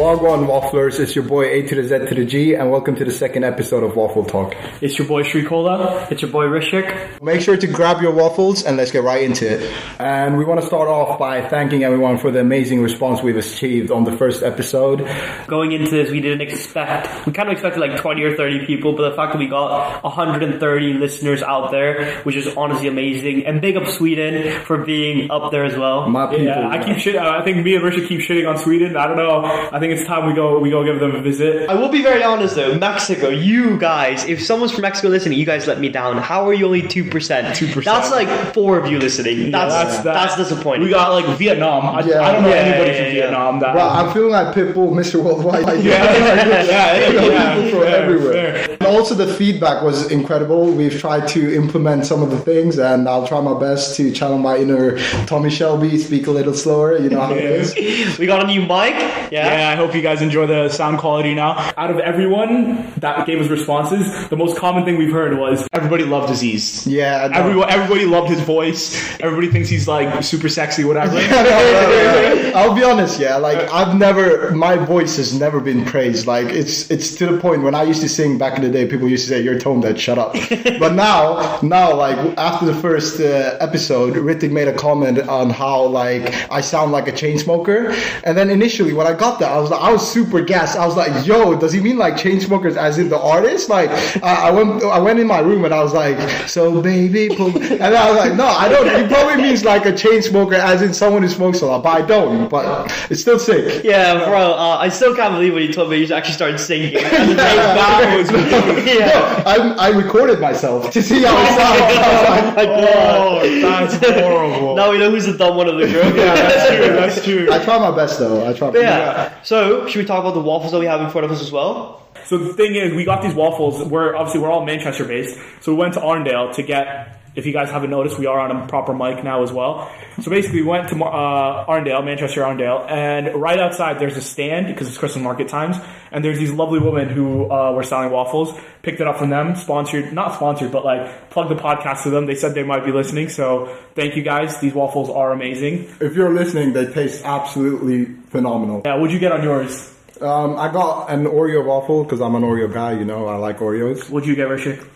Wagwan Wafflers, it's your boy A to the Z to the G, and welcome to the second episode of Waffle Talk. It's your boy Shrikola. It's your boy Rishik. Make sure to grab your waffles and let's get right into it. And we want to start off by thanking everyone for the amazing response we've achieved on the first episode. Going into this, we didn't expect, we kind of expected like 20 or 30 people, but the fact that we got 130 listeners out there, which is honestly amazing. And big up Sweden for being up there as well. My people. Yeah, I keep shit. I think me and Rishik keep shitting on Sweden. I don't know. I think it's time we go. We go give them a visit. I will be very honest though, Mexico, you guys, if someone's from Mexico listening, you guys let me down. How are you only 2%? 2%. That's like four of you listening. That's, that's that's, that. disappointing. We got like Vietnam. I, Yeah. I don't know Yeah, anybody yeah, from yeah. Vietnam. That Bro, I'm feeling like Pitbull, Mr. Worldwide. yeah, yeah, yeah, You know, yeah, people from fair, everywhere. fair. And also, the feedback was incredible. We've tried to implement some of the things, and I'll try my best to channel my inner Tommy Shelby, speak a little slower. You know how it is. we got a new mic. Yeah. Yeah, I hope you guys enjoy the sound quality now. Out of everyone that gave us responses, the most common thing we've heard was everybody loved Aziz. Yeah, no. Everyone, everybody loved his voice. Everybody thinks he's like super sexy, whatever. I'll be honest, yeah. Like I've never, my voice has never been praised. Like it's it's to the point when I used to sing back in the day, people used to say, "You're tone dead, shut up." but now, now, like after the first uh, episode, Ritik made a comment on how like I sound like a chain smoker, and then initially when I got that, I was like, I was super gassed. I was like, "Yo, does he mean like chain smokers as in the artist?" Like I, I went, I went in my room and I was like, "So baby," pull and I was like, "No, I don't." He probably means like a chain smoker as in someone who smokes a lot, but I don't. But it's still sick. Yeah, bro. Uh, I still can't believe when you told me you actually started singing. that was yeah. I, I recorded myself to see how it sounds. I was like, oh, that's horrible. Now we know who's the dumb one of the group. yeah, that's true. That's true. I try my best though. I try. My yeah. So, should we talk about the waffles that we have in front of us as well? So the thing is, we got these waffles. We're obviously we're all Manchester based, so we went to Arndale to get. If you guys haven't noticed, we are on a proper mic now as well. So basically, we went to uh, Arndale, Manchester Arndale, and right outside there's a stand because it's Christmas market times, and there's these lovely women who uh, were selling waffles. Picked it up from them, sponsored, not sponsored, but like plugged the podcast to them. They said they might be listening, so thank you guys. These waffles are amazing. If you're listening, they taste absolutely phenomenal. Yeah, what'd you get on yours? Um, I got an Oreo waffle because I'm an Oreo guy. You know, I like Oreos. What'd you get, Rishik?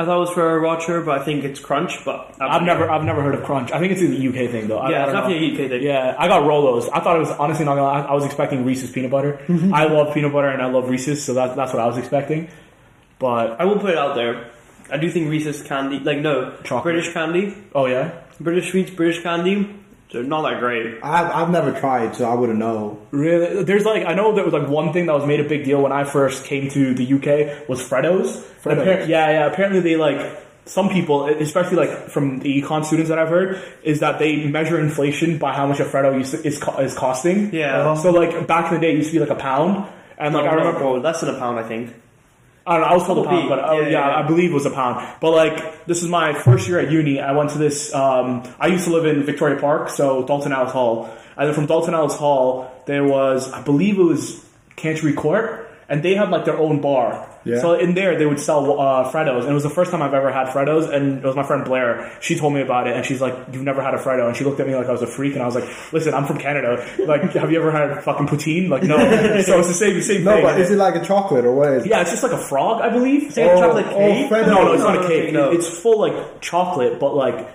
I thought it was Ferrero Rocher, but I think it's Crunch. But I've never, I've never heard of Crunch. I think it's a UK thing though. Yeah, I it's don't know. a UK thing. Yeah, I got Rolos. I thought it was honestly not gonna. I was expecting Reese's peanut butter. Mm-hmm. I love peanut butter and I love Reese's, so that, that's what I was expecting. But I will put it out there. I do think Reese's candy, like no, Chocolate. British candy, oh yeah, British sweets, British candy, they're not that great. I've, I've never tried, so I wouldn't know. really? There's like I know there was like one thing that was made a big deal when I first came to the UK was Freddos. Freddos. appar- yeah, yeah. Apparently they like. Some people, especially like from the econ students that I've heard, is that they measure inflation by how much a Freddo used to- is co- is costing. Yeah. So like back in the day, it used to be like a pound, and like oh, I remember bro, less than a pound, I think. I don't know, I was told a pound, but oh, Yeah, yeah, yeah, yeah. I believe it was a pound. But like, this is my first year at uni. I went to this, um, I used to live in Victoria Park, so Dalton Ellis Hall. And then from Dalton Ellis Hall, there was, I believe it was Canterbury Court, and they had like their own bar. Yeah. So in there, they would sell uh, Freddos, and it was the first time I've ever had Freddos, and it was my friend Blair. She told me about it, and she's like, "You've never had a Freddo?" And she looked at me like I was a freak, and I was like, "Listen, I'm from Canada. Like, have you ever had fucking poutine? Like, no." so it's the same, same No, thing. No, but is it like a chocolate or what is it? Yeah, it's just like a frog, I believe. It's like a Oh, chocolate oh, cake. Freddo. no, no, it's No, not a cake. no. It's full like chocolate, but like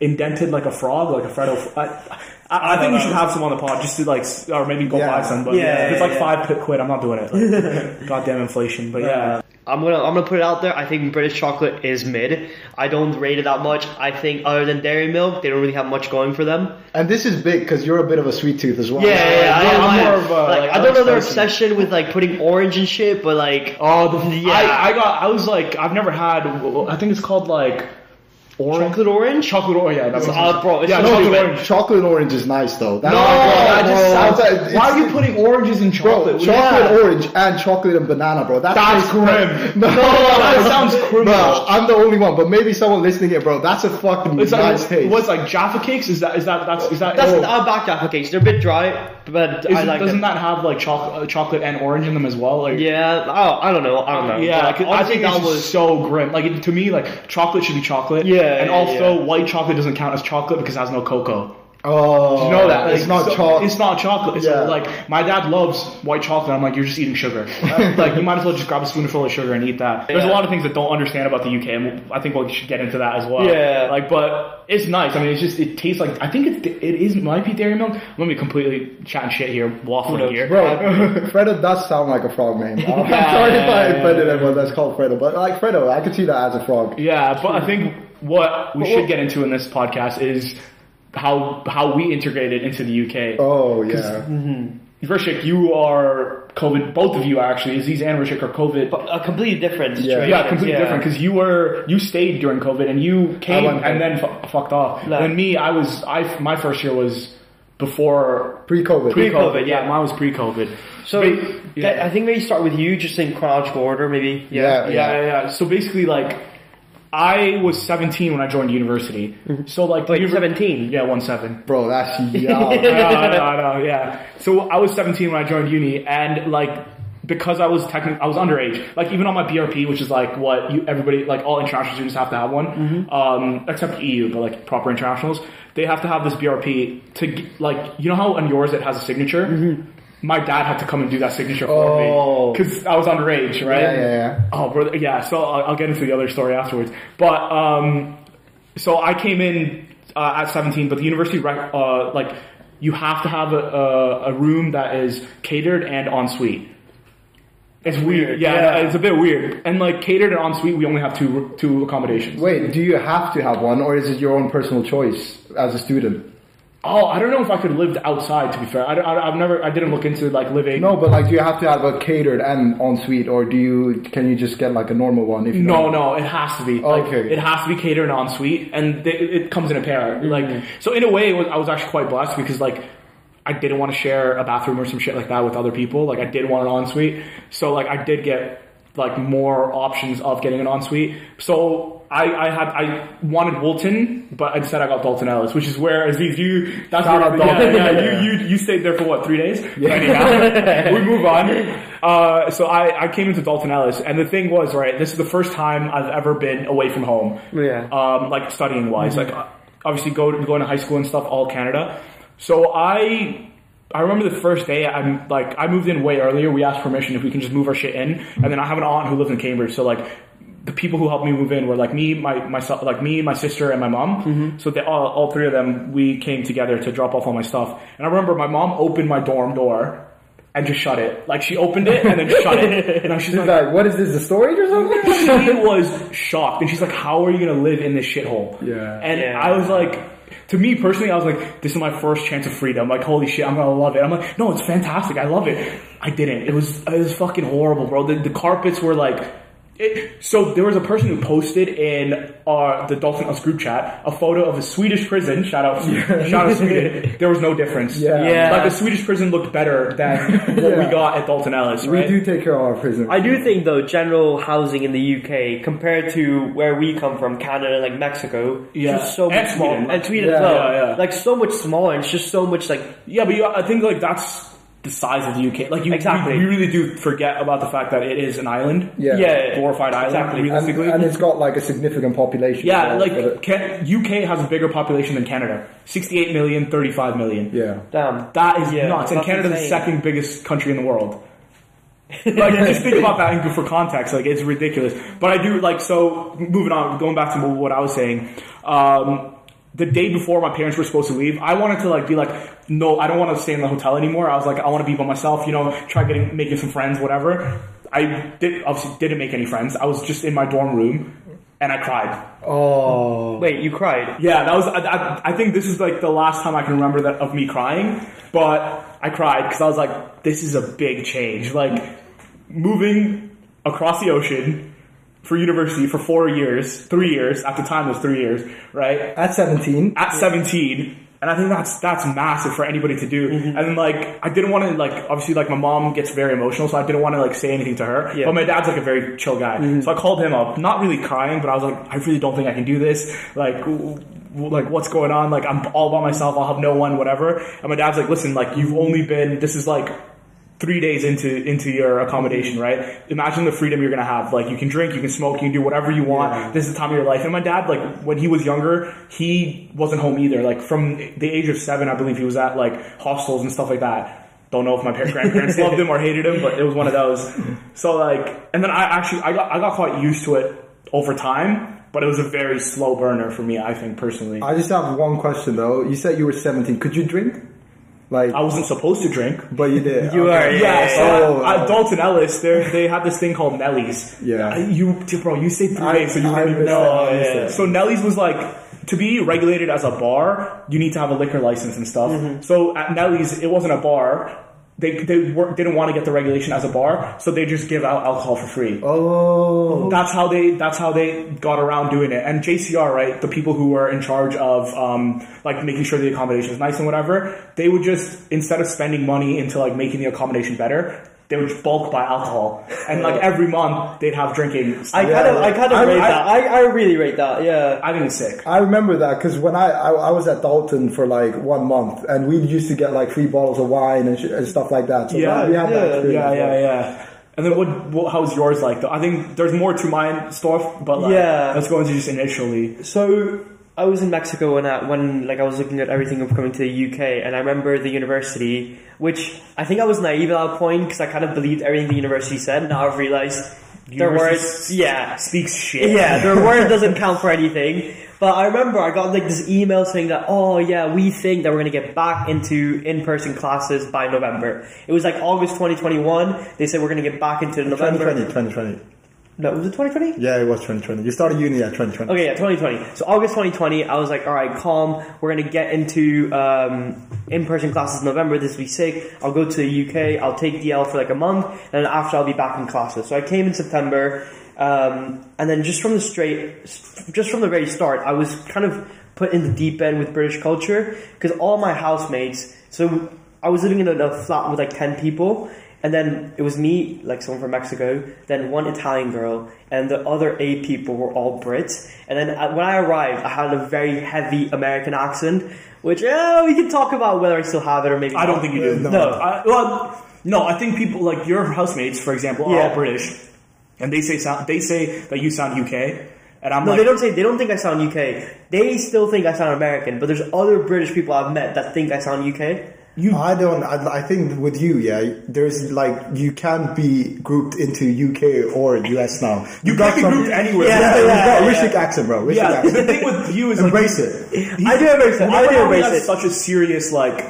indented like a frog, like a Freddo. I, I, I think we should uh, have some on the pod just to like, or maybe go Yeah. buy some. But Yeah, yeah, if it's like yeah. five quid, I'm not doing it. Like, goddamn inflation. But yeah, uh, I'm gonna I'm gonna put it out there. I think British chocolate is mid. I don't rate it that much. I think other than Dairy Milk, they don't really have much going for them. And this is big because you're a bit of a sweet tooth as well. Yeah, yeah, yeah, I'm I, more of a, like, like, I I don't know their obsession with like putting orange and shit, but like Oh, the, Yeah. I, I got. I was like, I've never had. I think it's called like orange. chocolate orange. Chocolate orange. Yeah, that's Uh, bro, it's yeah, chocolate good. orange. Chocolate orange is nice though. That, No, that bro, just sounds like Why are you putting oranges in Bro, chocolate? chocolate Yeah. orange and chocolate and banana, bro. That That's tastes- grim. No, that sounds criminal. Bro, I'm the only one, but maybe someone listening here, bro. That's a fucking It's nice like taste. what's like Jaffa cakes? Is that is that that's is that? That's oh. our back Jaffa cakes. They're a bit dry, but Isn't- like doesn't them. that have like chocolate, uh, chocolate and orange in them as well? Like, Yeah, oh, I don't know. I don't know. yeah. Like, I think that was so grim. Like it, to me, like chocolate should be chocolate. Yeah, and yeah, also yeah. white chocolate doesn't count as chocolate because it has no cocoa. Oh, You know that it's not so- chocolate. It's not chocolate. Yeah. Like my dad loves white chocolate. I'm like, you're just eating sugar. like you might as well just grab a spoonful of sugar and eat that. There's a lot of things that don't understand about the UK, and I think we should get into that as well. Yeah. Like, but it's nice. I mean, it's just it tastes like I think it it is might be dairy milk. Let me completely chatting shit here, waffling here. Bro, Freddo does sound like a frog name. I'm Yeah, sorry if I offended everyone that's called Freddo, but like Freddo, I could see that as a frog. Yeah, but I think what we should get into in this podcast is how how we integrated into the UK. Oh yeah. Mm-hmm. Rishik, you are COVID. Both of you actually, Aziz and Rishik are COVID. A completely different Yeah. yeah, completely different because you were you stayed during COVID and you came and home. then fu- fucked off. No. And me, I was I my first year was before Pre-COVID. Pre-COVID, Yeah, yeah. mine was pre-COVID. So Ba- that- I think maybe start with you, just in chronological order, maybe. Yeah. yeah, yeah, yeah. So basically, like, I was 17 when I joined university. Mm-hmm. So like, the Wait, univer- 17? Yeah, one seven. Bro, that's young. no, no, no, yeah. So I was 17 when I joined uni, and like because I was technically I was underage. Like even on my BRP, which is like what you everybody like all international students have to have one, mm-hmm. um, except EU, but like proper internationals, they have to have this BRP to g- like you know how on yours it has a signature. Mm-hmm. My dad had to come and do that signature for Oh. me because I was underage, right? Yeah, yeah, yeah. Oh, brother, yeah. So I'll, I'll get into the other story afterwards. But um, so I came in uh, at 17, but the university rec- uh, like you have to have a, a, a room that is catered and ensuite. It's weird, yeah, yeah. It's a bit weird, and like catered and ensuite, we only have two two accommodations. Wait, do you have to have one, or is it your own personal choice as a student? Oh, I don't know if I could live outside. To be fair, I, have never, I didn't look into like living. No, but like, do you have to have a catered and ensuite, or do you can you just get like a normal one? If you No, don't- no, it has to be. Like, Okay. It has to be catered and ensuite, and they, it comes in a pair. Mm-hmm. Like, so in a way, it was, I was actually quite blessed because like I didn't want to share a bathroom or some shit like that with other people. Like, I did want an ensuite, so like I did get like more options of getting an ensuite. So I, I had I wanted Woolton, but instead I got Dalton Ellis, which is where Aziz you that's Shout where, out yeah, yeah, you, you you stayed there for what three days? Yeah. Anyhow, we move on. Uh, so I, I came into Dalton Ellis, and the thing was right. This is the first time I've ever been away from home. Yeah. Um, like studying wise, like uh, obviously go to, going to high school and stuff, all Canada. So I. I remember the first day. I'm like, I moved in way earlier. We asked permission if we can just move our shit in, and then I have an aunt who lives in Cambridge. So like, the people who helped me move in were like me, my myself, like me, my sister, and my mom. Mm-hmm. So they all, all three of them, we came together to drop off all my stuff. And I remember my mom opened my dorm door and just shut it. Like she opened it and then shut it. And I was just She's like, like, what is this, a storage or something? she was shocked, and she's like, "How are you gonna live in this shithole?" Yeah. And Yeah. I was like, to me personally, I was like, "This is my first chance of freedom." Like, holy shit, I'm gonna love it. I'm like, "No, it's fantastic. I love it." I didn't. It was it was fucking horrible, bro. The, the carpets were like. It, so there was a person who posted in our the Dalton Ellis group chat a photo of a Swedish prison. Shout out, shout out Sweden. There was no difference. Yeah. Yeah. like the Swedish prison looked better than what we got at Dalton Ellis. We do take care of our prisoners. I do think though, general housing in the UK compared to where we come from, Canada, like Mexico, it's Yeah. just so And much smaller. Sweden. And Sweden Yeah, as well, yeah, yeah. like so much smaller. And it's just so much like Yeah, but you, I think like that's the size of the UK. Like you, Exactly. you, you really do forget about the fact that it is an island, Yeah. yeah, glorified island, Exactly. and, realistically. and it's got like a significant population. yeah, well, like can, UK has a bigger population than Canada, 68 million, 35 million. yeah. damn. That is Yeah, nuts, and that's Canada's the second biggest country in the world. like just think about that and for context, like it's ridiculous. But I do like so. Moving on, going back to what I was saying. Um, the day before my parents were supposed to leave, I wanted to like be like, no, I don't want to stay in the hotel anymore. I was like, I want to be by myself. You know, try getting making some friends, whatever. I did obviously didn't make any friends. I was just in my dorm room, and I cried. Oh. Wait, you cried? Yeah, that was. I, I, I think this is like the last time I can remember that of me crying. But I cried because I was like, "This is a big change." Like moving across the ocean for university for four years, three years. At the time, it was three years, right? At 17. At seventeen. And I think that's that's massive for anybody to do. Mm-hmm. And like I didn't want to like obviously like my mom gets very emotional, so I didn't want to like say anything to her. Yeah. Mm-hmm. But my dad's like a very chill guy, so I called him up, not really crying, but I was like, I really don't think I can do this. Like, like what's going on? Like I'm all by myself. I'll have no one, whatever. And my dad's like, listen, like you've only been this is like three days into into your accommodation, mm-hmm. right? Imagine the freedom you're gonna have. Like you can drink, you can smoke, you can do whatever you want. This is the time of your life. And my dad, like when he was younger, he wasn't home either. Like from the age of seven, I believe he was at like hostels and stuff like that. Don't know if my par- grandparents loved him or hated him, but it was one of those. So like, and then I actually I got I got quite used to it over time. But it was a very slow burner for me, I think personally. I, I just have one question though. You said you were 17. Could you drink? Like, I wasn't supposed to drink. but you did. You Okay. are, Yeah, yeah, so Oh, at, at Dalton Ellis, they they had this thing called Nelly's. Yeah. You, bro, you stayed three I- days, so you I didn't even know. So Nelly's was like to be regulated as a bar, you need to have a liquor license and stuff. Mm-hmm. So at Nelly's, it wasn't a bar. They they were, didn't want to get the regulation as a bar, so they just give out alcohol for free. Oh. That's how they. That's how they got around doing it. And JCR, right, the people who were in charge of um, like making sure the accommodation is nice and whatever, they would just instead of spending money into like making the accommodation better, they would just bulk buy alcohol, and like every month they'd have drinking. I Yeah, kind of, I kind of I- rate I- that. I, I really rate that. Yeah. I think it's sick. I remember that because when I, I I was at Dalton for like one month and we used to get like free bottles of wine and, sh- and stuff like that. So Yeah, we had that yeah, experience. Yeah, yeah, yeah. And then what, what? How's yours like? Though I think there's more to my stuff, but like, Yeah. let's go into just initially. So I was in Mexico when I, when like I was looking at everything of coming to the UK, and I remember the university, which I think I was naive at that point because I kind of believed everything the university said. Now I've realized their words, yeah, Speaks shit. yeah, their word doesn't count for anything. But I remember I got like this email saying that, oh yeah, we think that we're gonna get back into in-person classes by November. It was like August 2021. They said we're gonna get back into November. 2020, 2020. No, was it 2020? Yeah, it was 2020. You started uni at 2020. Okay, yeah, 2020. So August 2020, I was like, all right, calm. We're gonna get into um, in-person classes in November. This will be sick. I'll go to the UK. I'll take DL for like a month, and then after I'll be back in classes. So I came in September, um, and then just from the straight, just from the very start, I was kind of put in the deep end with British culture because all my housemates. So I was living in a, a flat with like 10 people. And then it was me, like someone from Mexico, then one Italian girl, and the other eight people were all Brits. And then when I arrived, I had a very heavy American accent, which yeah, we can talk about whether I still have it or maybe. I don't not. think you do. No. No. I, well, no. I think people like your housemates, for example, are Yeah. all British, and they say sound, they say that you sound UK, and I'm No, like, they don't say they don't think I sound UK. They still think I sound American, but there's other British people I've met that think I sound UK. I don't. I, I think with you, yeah, there's like you can't be grouped into UK or US now. You got can't be grouped anywhere. Yeah, Yeah, you yeah, got yeah. Rishik accent, bro. Rishik yeah. accent. The thing with you is like, Embrace it. I do embrace it. I do embrace it. such a serious like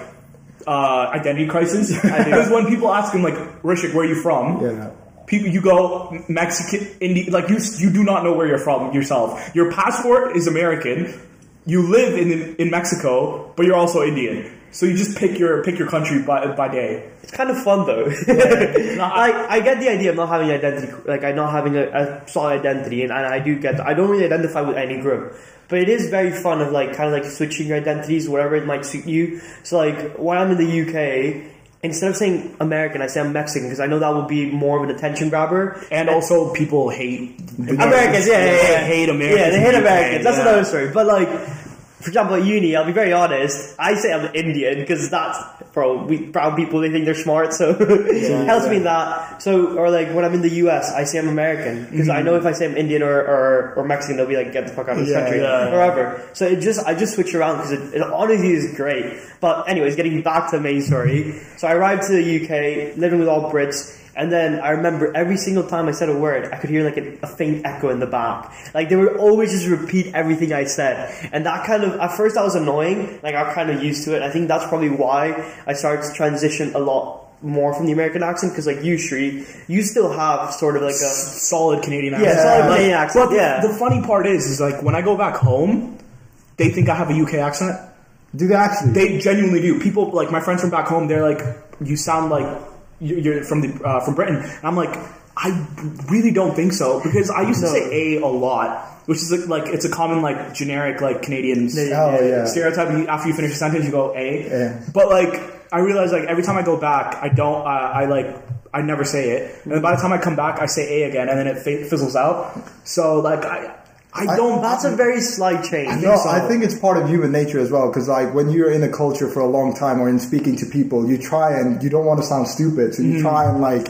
uh, identity crisis because when people ask him like, Rishik, where are you from? Yeah. People, you go Mexican, Indi- like you, you do not know where you're from yourself. Your passport is American. You live in in Mexico, but you're also Indian. So you just pick your pick your country by by day. It's kind of fun though. No, I- like I get the idea of not having identity, like I not having a, a solid identity, and, and I do get. I don't really identify with any group, but it is very fun of like kind of like switching your identities, whatever it might suit you. So like when I'm in the UK, instead of saying American, I say I'm Mexican because I know that will be more of an attention grabber. And also, people hate Americans, yeah, yeah, yeah. They hate Americans. Yeah, they hate in the UK, Americans. That's yeah. another story. But like, for example, at uni, I'll be very honest. I say I'm Indian because that's bro. We brown people they think they're smart, so it helps me in that. So, or like when I'm in the US, I say I'm American because I mm-hmm. know if I say I'm Indian or, or, or Mexican, they'll be like, get the fuck out of this Yeah, country yeah. or whatever. So it just I just switch around because it, it honestly is great. But anyways, getting back to the main story. So I arrived to the UK, living with all Brits. And then I remember every single time I said a word, I could hear like a, a faint echo in the back. Like they would always just repeat everything I said. And that kind of, at first that was annoying. Like I got kind of used to it. I think that's probably why I started to transition a lot more from the American accent. Cause like you, Shri, you still have sort of like a, solid Canadian Yeah, accent. solid Like, Canadian accent, But the- yeah. the funny part is, is like when I go back home, they think I have a UK accent. Do they actually? They genuinely do. People like my friends from back home. They're like, "You sound like you- you're from the uh, from Britain." And I'm like, I really don't think so because I used to say a a lot, which is like, like it's a common like generic like Canadian Oh, yeah. stereotype. You- After you finish a sentence, you go a. Yeah. But like I realize like every time I go back, I don't. Uh, I like. I never say it, and by the time I come back, I say a again, and then it fi- fizzles out. So like I. I don't. That's a very slight change. No, I think it's part of human nature as well. Because like when you're in a culture for a long time or in speaking to people, you try and you don't want to sound stupid, so you mm-hmm. try and like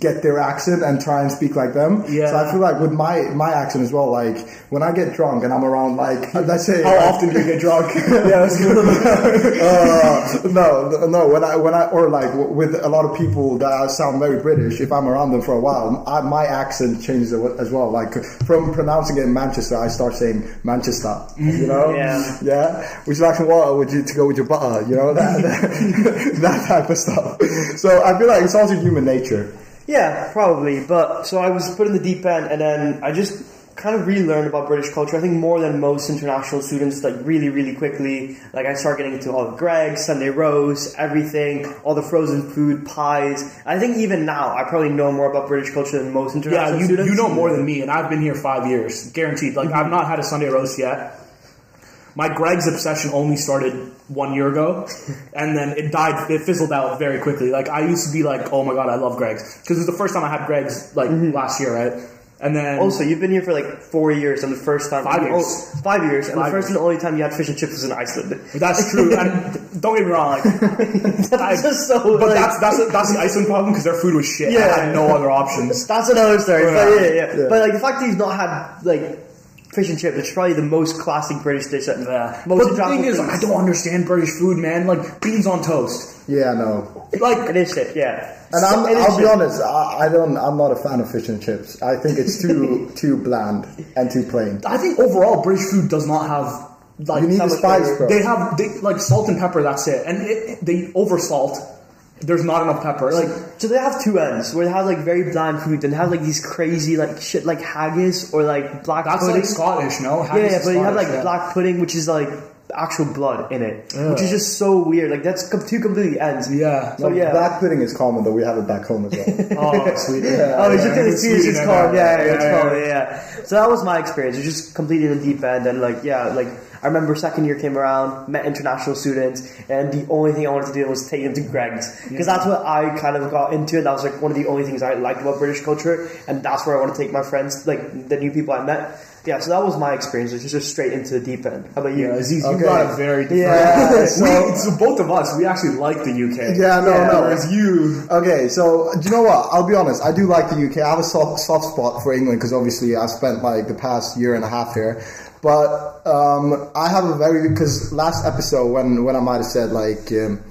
get their accent and try and speak like them. Yeah. So I feel like with my my accent as well. Like when I get drunk and I'm around, like let's say How often do you get drunk? yeah, uh, no, no. When I when I or like with a lot of people that sound very British, if I'm around them for a while, I, my accent changes as well. Like from pronouncing it in Manchester, I start saying Manchester. You know, Yeah. yeah. Would you like some water? Would you to go with your butter? You know that that, that type of stuff. So I feel like it's also human nature. Yeah, probably. But so I was put in the deep end, and then I just kind of relearned about British culture. I think more than most international students, like really, really quickly. Like I started getting into all the Greggs, Sunday roast, everything, all the frozen food, pies. I think even now, I probably know more about British culture than most international students. Yeah, you, students. you know more than me, and I've been here five years, guaranteed. Like I've not had a Sunday roast yet. My Greggs obsession only started one year ago, and then it died. It fizzled out very quickly. Like I used to be like, "Oh my god, I love Greggs," because it was the first time I had Greggs like mm-hmm. last year, right? And then oh, Also, you've been here for like four years, and the first time Five years. Oh, five years, and Five the first years. and only time you had fish and chips was in Iceland. that's true. and don't get me wrong, like, I- That's just so. but like, that's that's that's the Iceland problem because their food was shit. Yeah, I Yeah. had no other options. That's another story. But Yeah. yeah, yeah, Yeah. But like the fact that he's not had like fish and chips. It's probably the most classic British dish that Yeah. most But the thing is, foods- I don't understand British food, man. Like beans on toast. Yeah, no. Like It is shit, yeah. And I'm, I'll be honest, I, I don't. I'm not a fan of fish and chips. I think it's too too bland and too plain. I think overall British food does not have like You need the spice, bro. they have they, like salt and pepper. That's it, and it, they over salt. There's not enough pepper. Like So they have two ends where they have like very bland food, then have like these crazy like shit like haggis or like black that's pudding. like Scottish, no? yeah, Haggis yeah, is but you have like yeah. black pudding, which is like actual blood in it, which is just so weird. Like that's two completely ends. Yeah. So yeah. Black pudding is common, though. We have it back home as well. Oh, sweet. Oh, oh it's just really serious. It's Sweden, called, yeah, yeah, yeah, it's yeah, called, yeah, yeah. So that was my experience. It's just completely in the deep end, and like, yeah, like I remember second year came around, met international students, and the only thing I wanted to do was take them to Greggs because that's what I kind of got into, and that was like one of the only things I liked about British culture, and that's where I want to take my friends, like the new people I met. Yeah, so that was my experience. It was just straight into the deep end. How about you? Yeah, Aziz, you Okay. got a very different. Yeah, we, so- so both of us, we actually like the UK. Yeah, no, Yeah, no. Whereas you, Okay, so do you know what? I'll be honest. I do like the UK. I have a soft, soft spot for England because obviously I've spent like the past year and a half here. But um, I have a very because last episode when when I might have said like. Um,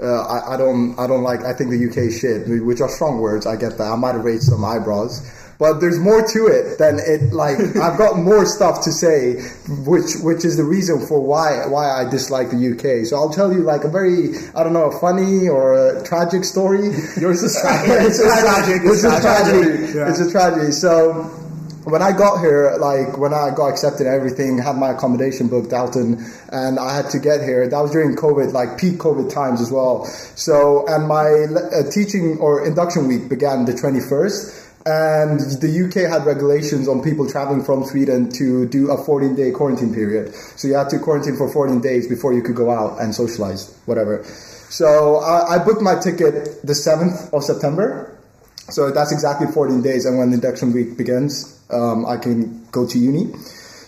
uh, I, I don't, I don't like. I think the UK shit, which are strong words. I get that. I might have raised some eyebrows, but there's more to it than it. Like I've got more stuff to say, which, which is the reason for why, why I dislike the UK. So I'll tell you like a very, I don't know, a funny or a tragic story. yours is tragic. it's, a tragic. It's a tragedy. Yeah. It's a tragedy. So when I got here, like when I got accepted and everything, had my accommodation booked out and, and I had to get here. That was during COVID, like peak COVID times as well. So, and my uh, teaching or induction week began the 21st. And the UK had regulations on people traveling from Sweden to do a 14 day quarantine period. So you had to quarantine for 14 days before you could go out and socialize, whatever. So I, I booked my ticket the 7th of September. So that's exactly 14 days, and when induction week begins, um, I can go to uni.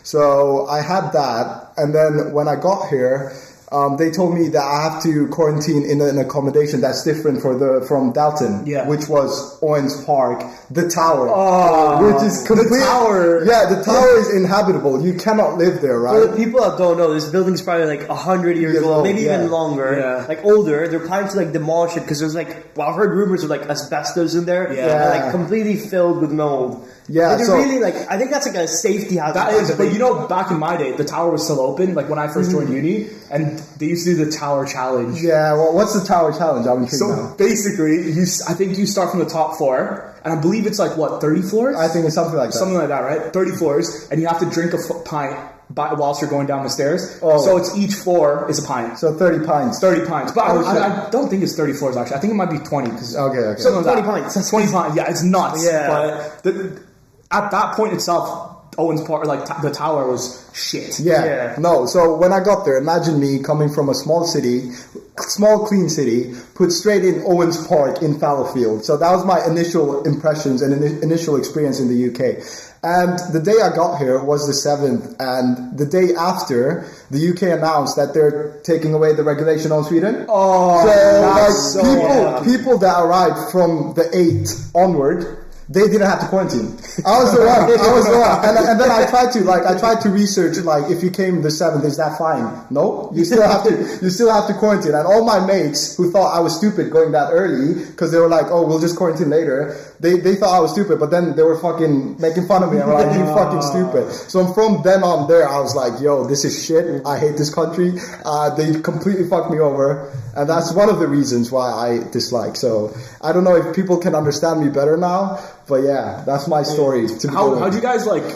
So I had that, and then when I got here, um, they told me that I have to quarantine in an accommodation that's different for the from Dalton, Yeah. which was Owens Park, the tower, Oh, which is complete. tower. Yeah, the tower is inhabitable. You cannot live there, right? For the people that don't know, this building's probably like hundred years Years old, maybe yeah. even longer, like older. They're planning to like demolish it because there's like, well, I've heard rumors of like asbestos in there, Yeah. and, like completely filled with mold. Yeah, Like, so- really like, I think that's like a safety hazard. That is, but you know, back in my day, the tower was still open. Like when I first joined mm-hmm. uni, and they used to do the tower challenge. Yeah. Well, what's the tower challenge? I'm So now. basically, you, I think you start from the top floor, and I believe it's like what thirty floors. I think it's something like that. something like that, right? Thirty floors, and you have to drink a f- pint by, whilst you're going down the stairs. Oh. So it's each floor is a pint. so 30 pints. 30 pints. But I, Oh. I, I don't think it's 30 floors actually. I think it might be 20. Cause Okay, okay. like 20 that. pints. That's 20 pints. Yeah, it's nuts. Yeah. But the, at that point itself, Owens Park, like t- the tower was shit. Yeah. Yeah. No. So when I got there, imagine me coming from a small city, small clean city, put straight in Owens Park in Fallowfield. So that was my initial impressions and ini- initial experience in the UK. And the day I got here was the seventh, and the day after, the UK announced that they're taking away the regulation on Sweden. Oh, so like that's so people, yeah. people that arrived from the eighth onward. They didn't have to quarantine. I was the one. I was the one. And, and then I tried to like I tried to research like if you came the seventh, is that fine? No, you still have to you still have to quarantine. And all my mates who thought I was stupid going that early because they were like, oh, we'll just quarantine later. They they thought I was stupid, but then they were fucking making fun of me. and like, you fucking stupid. So from then on there, I was like, yo, this is shit. I hate this country. Uh, they completely fucked me over. And that's one of the reasons why I dislike. So I don't know if people can understand me better now, but yeah, that's my story. To How how do you guys like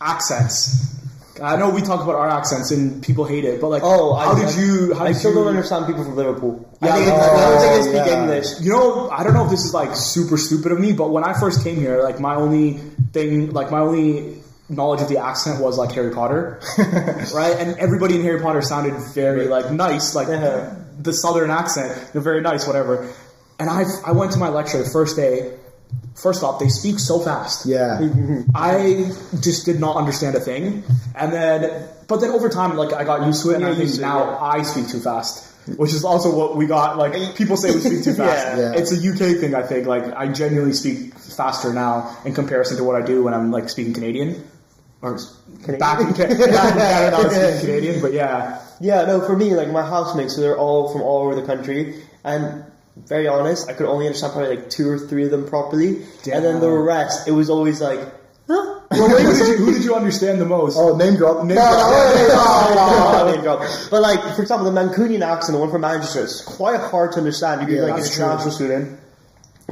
accents? I know we talk about our accents and people hate it, but like, Oh, how I, did you? How I did still you, don't understand people from Liverpool. Yeah, I think it's, oh, I don't think they speak yeah. English. You know, I don't know if this is like super stupid of me, but when I first came here, like my only thing, like my only knowledge of the accent was like Harry Potter, right? And everybody in Harry Potter sounded very like nice, like Uh-huh. the southern accent, they're very nice, whatever. And I I went to my lecture the first day. First off, they speak so fast. Yeah. I just did not understand a thing, and then, but then over time, like I got used to it, and Yeah, I think to it, now yeah. I speak too fast, which is also what we got. Like people say we speak too fast. Yeah. It's a UK thing, I think. Like I genuinely speak faster now in comparison to what I do when I'm like speaking Canadian. Or back in, back in Canada, I was speaking Canadian, but yeah. Yeah, no, for me, like my housemates, so they're all from all over the country, and very honest, I could only understand probably like two or three of them properly, and then the rest, it was always like, huh? Well, who, did you, who did you understand the most? Oh, name drop. Name No, drop. no, wait, wait, Oh, name drop. But like, for example, the Mancunian accent, the one from Manchester, it's quite hard to understand if you're Yeah, like an that's true. international student.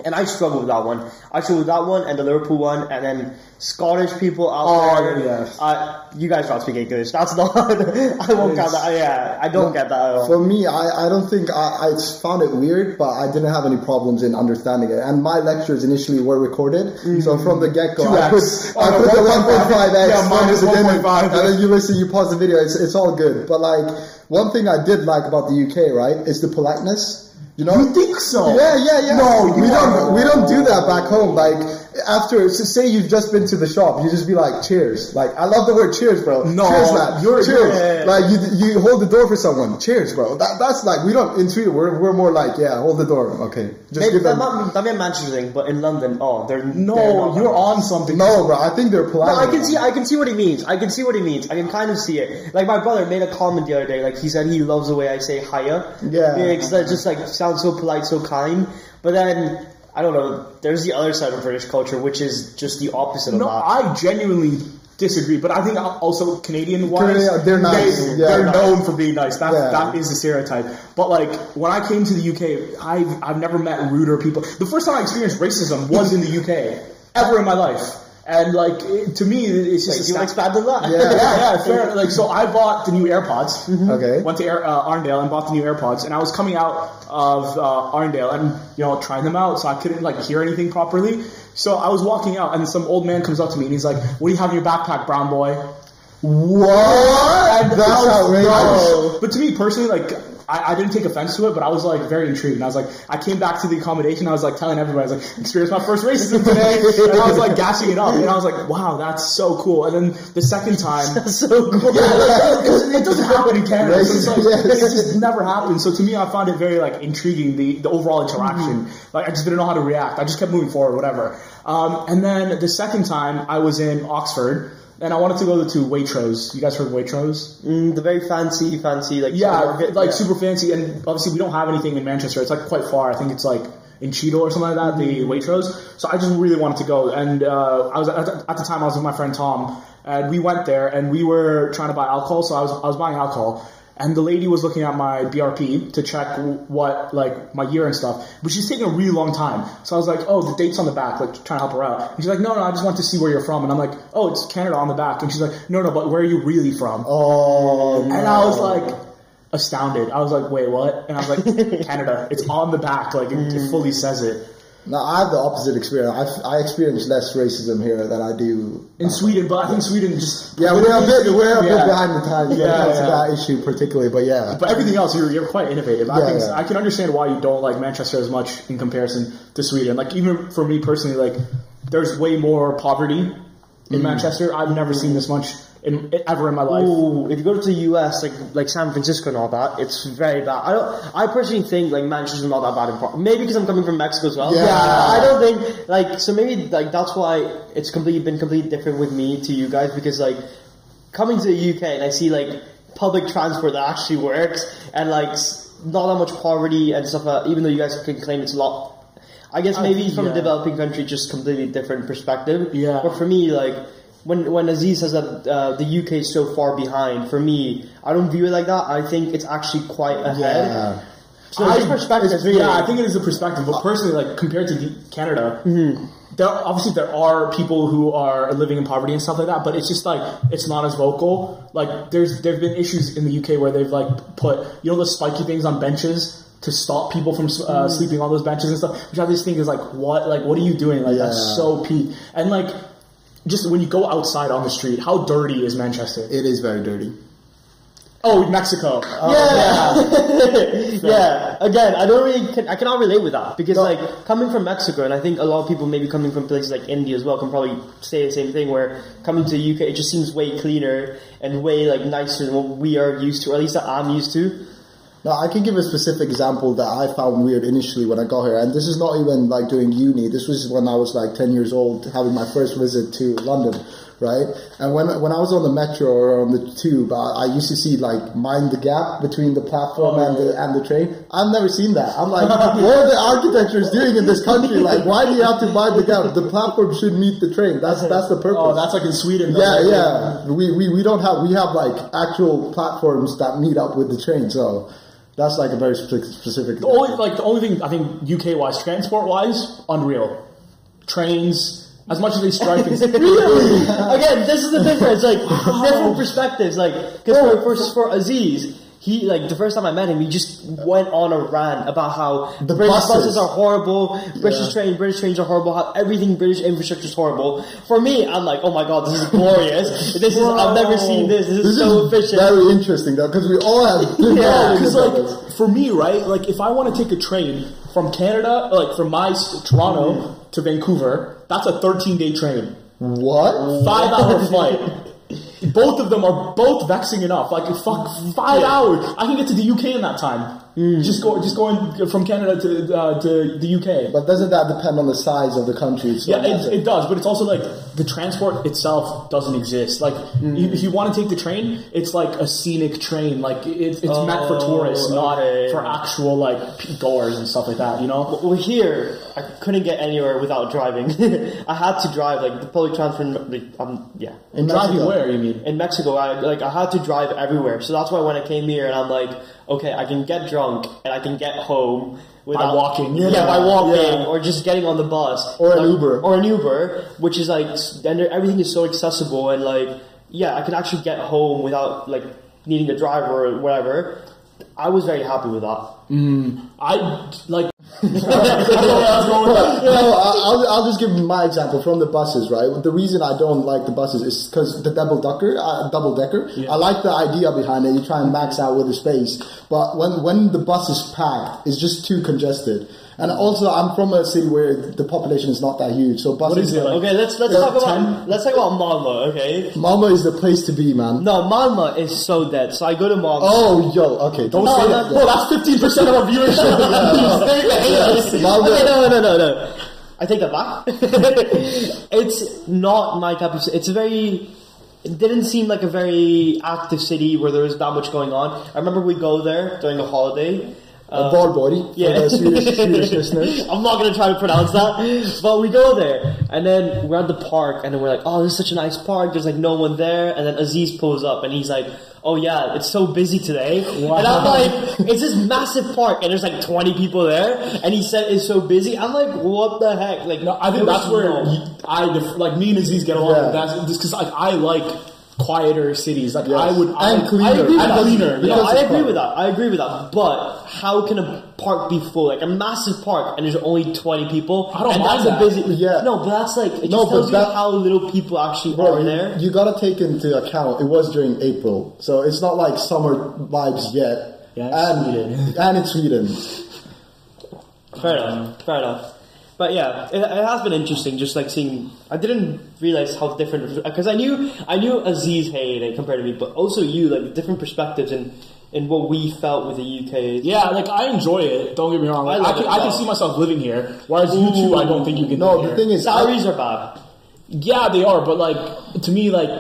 And I struggle with that one. I struggle with that one and the Liverpool one, and then Scottish people out Oh, there. yeah. Uh, you guys don't speak English. That's not. I won't count that. Yeah, I don't get that at all. For me, I, I don't think I, I found it weird, but I didn't have any problems in understanding it. And my lectures initially were recorded, so from the get go, I 2x. put, I Oh, put no, the 1.5x Yeah, beginning, 1.5. and then you listen, you pause the video. It's it's all good. But like one thing I did like about the UK, right, is the politeness. You know, You think so? Yeah, yeah, yeah. No, you we don't. We don't do that back home. Like after, so say you've just been to the shop, you just be like, "Cheers!" Like I love the word "cheers," bro. No, cheers, man. you're- cheers. yeah. Like you, you hold the door for someone. Cheers, bro. That, that's like we don't in Sweden. We're, we're more like, yeah, hold the door. Okay, just Maybe give that them. might, that may Manchester thing, but in London, oh, they're they're No, you're on something. No, bro. I think they're polite. No, I can see, I can see what he means. I can see what he means. I can kind of see it. Like my brother made a comment the other day. Like he said he loves the way I say hiya. Yeah. because that just like sounds so polite, so kind. But then I don't know. There's the other side of British culture, which is just the opposite No, of that. I genuinely disagree, but I think also Canadian wise, Canadian, they're nice. They, Yeah, are nice. known for being nice. That Yeah. that is the stereotype. But like when I came to the UK, I've I've never met ruder people. The first time I experienced racism was in the UK ever in my life. And like it, to me, it's just Like, stat- expand on that? Yeah. yeah, yeah, fair. Like, so I bought the new AirPods. Okay. Went to Air, uh, Arndale and bought the new AirPods, and I was coming out of uh, Arndale and you know trying them out, so I couldn't like hear anything properly. So I was walking out, and some old man comes up to me and he's like, "What do you have in your backpack, brown boy?" What? That's outrageous. But to me personally, like. I, I didn't take offense to it, but I was like very intrigued. And I was like, I came back to the accommodation. I was like telling everybody, I was like, experienced my first racism today. and I was like gassing it up. And I was like, wow, that's so cool. And then the second time, that's so cool. because it doesn't happen in Canada. So it's like, Yes. it just never happened. So to me, I found it very like intriguing the the overall interaction. Like I just didn't know how to react. I just kept moving forward, whatever. Um, and then the second time, I was in Oxford. And I wanted to go to Waitrose. You guys heard of Waitrose? Mm, the very fancy, fancy like Yeah, like yeah. super fancy. And obviously, we don't have anything in Manchester. It's like quite far. I think it's like in Cheadle or something like that. The Mm-hmm. Waitrose. So I just really wanted to go. And uh, I was at, at the time I was with my friend Tom, and we went there, and we were trying to buy alcohol. So I was I was buying alcohol. And the lady was looking at my BRP to check what, like, my year and stuff. But she's taking a really long time. So I was like, oh, the date's on the back, like, trying to help her out. And she's like, no, no, I just want to see where you're from. And I'm like, oh, it's Canada on the back. And she's like, no, no, but where are you really from? Oh, And I was like astounded. I was like, wait, what? And I was like, Canada. It's on the back. Like, it, it fully says it. No, I have the opposite experience. I, I experience less racism here than I do in Sweden, but I think Sweden just Yeah, we're a bit we're a bit Yeah. behind the times Yeah, to yeah. that issue particularly. But yeah, But everything else, you're, you're quite innovative. I think yeah. I can understand why you don't like Manchester as much in comparison to Sweden. Like even for me personally, like there's way more poverty in mm. Manchester. I've never seen this much in ever in my life. Ooh, if you go to the US, like like San Francisco and all that, it's very bad. I don't. I personally think like Manchester's not that bad in part. Maybe because I'm coming from Mexico as well. Yeah. I don't think like so. Maybe like that's why it's completely been completely different with me to you guys because like coming to the UK and I see like public transport that actually works and like not that much poverty and stuff. Uh, even though you guys can claim it's a lot. I guess maybe from a developing country, just completely different perspective. Yeah. But for me, like when when Aziz says that uh, the UK is so far behind, for me, I don't view it like that. I think it's actually quite ahead. yeah. So it's perspective, really. Yeah, I think it is a perspective. But personally, like compared to Canada, Mm-hmm. there obviously there are people who are living in poverty and stuff like that. But it's just like it's not as vocal. Like there's there've been issues in the UK where they've like put you know the spiky things on benches to stop people from uh, sleeping on those benches and stuff. Which I just think is like what like what are you doing? Like that's so peak. And like just when you go outside on the street, how dirty is Manchester? it is very dirty. Oh, Mexico. Oh, yeah, yeah. Again, I don't really, can, I cannot relate with that because like coming from Mexico, and I think a lot of people maybe coming from places like India as well can probably say the same thing. Where coming to the UK, it just seems way cleaner and way like nicer than what we are used to, or at least that I'm used to. Now, I can give a specific example that I found weird initially when I got here, and this is not even like doing uni. This was when I was like 10 years old, having my first visit to London, right? And when when I was on the metro or on the tube, I, I used to see like mind the gap between the platform and the and the train. I've never seen that. I'm like, what are the architectures doing in this country? Like, why do you have to mind the gap? The platform should meet the train. That's that's the purpose. Oh, that's like in Sweden. Yeah, yeah. We, we, we don't have, we have like actual platforms that meet up with the train, so that's like a very specific. The only like the only thing I think UK wise, transport wise, unreal. Trains, as much as they strike, it's really? Again, this is the difference. Like different perspectives. Like because for, for for Aziz, he like the first time I met him, he just went on a rant about how The British buses. buses are horrible, British Yeah. trains, British trains are horrible, how everything British infrastructure is horrible. For me, I'm like, oh my god, this is glorious. this is I've never seen this. This is This so is efficient. very interesting though, because we all have Yeah, Because like this. for me, right? Like if I want to take a train from Canada, like from my Toronto mm-hmm. to Vancouver, that's a 13 day train, What? five hour flight. Both of them are both vexing enough. Like fuck, five hours. I can get to the UK in that time. Just go, just going from Canada to uh, to the UK. But doesn't that depend on the size of the country? Yeah, it, it does, but it's also like the transport itself doesn't exist. Like, you- if you want to take the train, it's like a scenic train. Like, it, it's meant for Oh, tourists, not for actual like goers and stuff like that. You know? Well, here I couldn't get anywhere without driving. I had to drive like the public transport. Like, um, yeah. And driving where you mean? in Mexico, I like I had to drive everywhere. So that's why when I came here and I'm like, okay, I can get drunk and I can get home without walking. Yeah, Yeah, by walking yeah. or just getting on the bus Or an Uber. or an Uber, which is like and everything is so accessible and like yeah, I can actually get home without like needing a driver or whatever. I was very happy with that. Mm. I like. I don't know where I was going with that. No, I- I'll, I'll just give my example from the buses, right? The reason I don't like the buses is because the double decker, uh, double decker. I like the idea behind it. You try and max out with the space, but when when the bus is packed, it's just too congested. And also, I'm from a city where the population is not that huge, so buses. is it, like- Okay, let's let's talk about ten? let's talk about Malmo. Okay, Malmo is the place to be, man. no, Malmo is so dead. So I go to Malmo. Oh, yo, okay, don't No, say no, that. Bro, that's fifteen percent of our viewership. Okay, no, no, no, no. I take that back. it's not my type of. It's a very. It didn't seem like a very active city where there was that much going on. I remember we go there during a holiday. Uh, Valborg, Yeah. Swedish, Swedish listeners. I'm not gonna try to pronounce that, but we go there, and then we're at the park, and then we're like, "Oh, this is such a nice park." There's like no one there, and then Aziz pulls up, and he's like, "Oh yeah, it's so busy today." And I'm like, "It's this massive park, and there's like 20 people there," and he said it's so busy. I'm like, "What the heck?" Like, No, I think that's where I like me and Aziz get along. Yeah. That's just because like I like quieter cities. Like Yes. I would, I And cleaner. I agree with and that. cleaner. Yeah. I agree with that. I agree with that. But how can a park be full, like a massive park, and there's only 20 people. I don't and mind that's that. a busy. Yeah. No, but that's like it No, but that- how little people actually Bro, are you, there. you gotta take into account it was during April, so it's not like summer vibes yet. Yeah, and and it's Sweden. Fair enough. Fair enough. But yeah, it, it has been interesting. Just like seeing, I didn't realize how different because I knew I knew Aziz hated it compared to me, but also you like different perspectives and in what we felt with the UK. Yeah, like I enjoy it. Don't get me wrong. Like, I I, can, I can see myself living here. Whereas you two, I don't think you can. No, live the here. thing is, I- Salaries are bad. yeah, they are. But like to me, like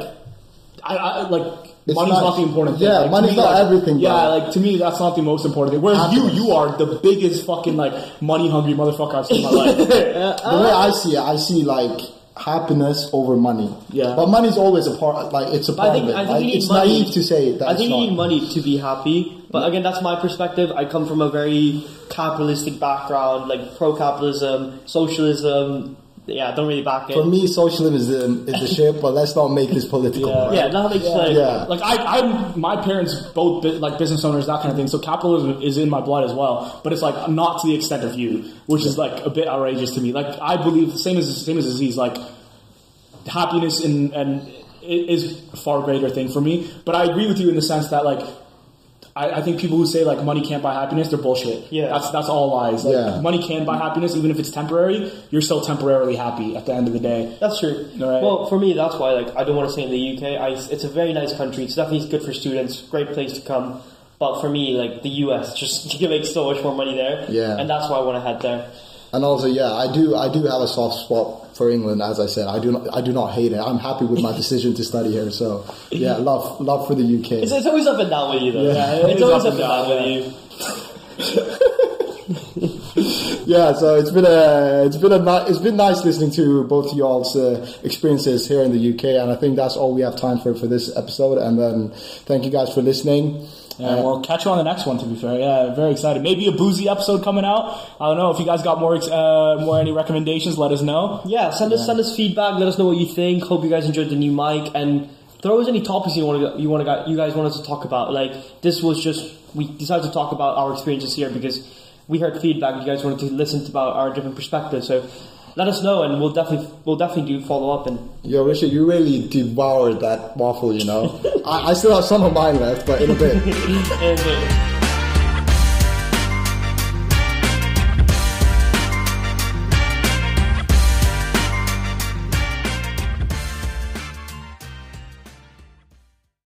I, I like. It's money's not- not, the important thing. yeah, Like, to money's me, not like- everything, Yeah, bro. like to me, that's not the most important thing. Whereas you, Happiness. you are the biggest fucking like money hungry motherfucker I've seen in my life. Uh, the way uh, I see it, I see like happiness over money. Yeah. but money's always a part. Like it's a But I part think, of it. I think Like, it's money. naive to say that. I think it's you not. need money to be happy. But again, that's my perspective. I come from a very capitalistic background, like pro-capitalism, socialism. Yeah, don't really back it. For me, socialism is the shit, but let's not make this political. Yeah. right? yeah, that makes sense. Yeah. Like I, I'm, my parents both bu- like business owners, that kind of thing. So capitalism is in my blood as well, but it's like not to the extent of you, which is like a bit outrageous to me. Like I believe the same as same as Aziz, like happiness and and it is a far greater thing for me. But I agree with you in the sense that like. I, I think people who say like money can't buy happiness, they're bullshit. Yeah. that's that's all lies. Like, Yeah. money can buy happiness, even if it's temporary. You're still temporarily happy at the end of the day. That's true. Right. Well, for me, that's why like I don't want to stay in the UK. I, it's a very nice country. It's definitely good for students. Great place to come. But for me, like the US, just you can make so much more money there. Yeah. And that's why I want to head there. And also, yeah, I do. I do have a soft spot for England, as I said. I do not. I do not hate it. I'm happy with my decision to study here. So, yeah, love, love for the UK. It's, it's always up and down with you, though. Yeah, it it's always up and down down, with you. yeah, so it's been a it's been a ni- it's been nice listening to both of y'all's uh, experiences here in the UK, and I think that's all we have time for for this episode. And then thank you guys for listening. Yeah, well, catch you on the next one. To be fair, yeah, very excited. Maybe a boozy episode coming out. I don't know if you guys got more, uh, more any recommendations. Let us know. Yeah, send us send us feedback. Let us know what you think. Hope you guys enjoyed the new mic and throw us any topics you want to you want to you guys want us to talk about. Like this was just we decided to talk about our experiences here because we heard feedback. You guys wanted to listen to about our different perspectives. So let us know, and we'll definitely we'll definitely do follow up and Yo, Richard, you really devoured that waffle. You know, I, I still have some of mine left, but in a bit. and, uh,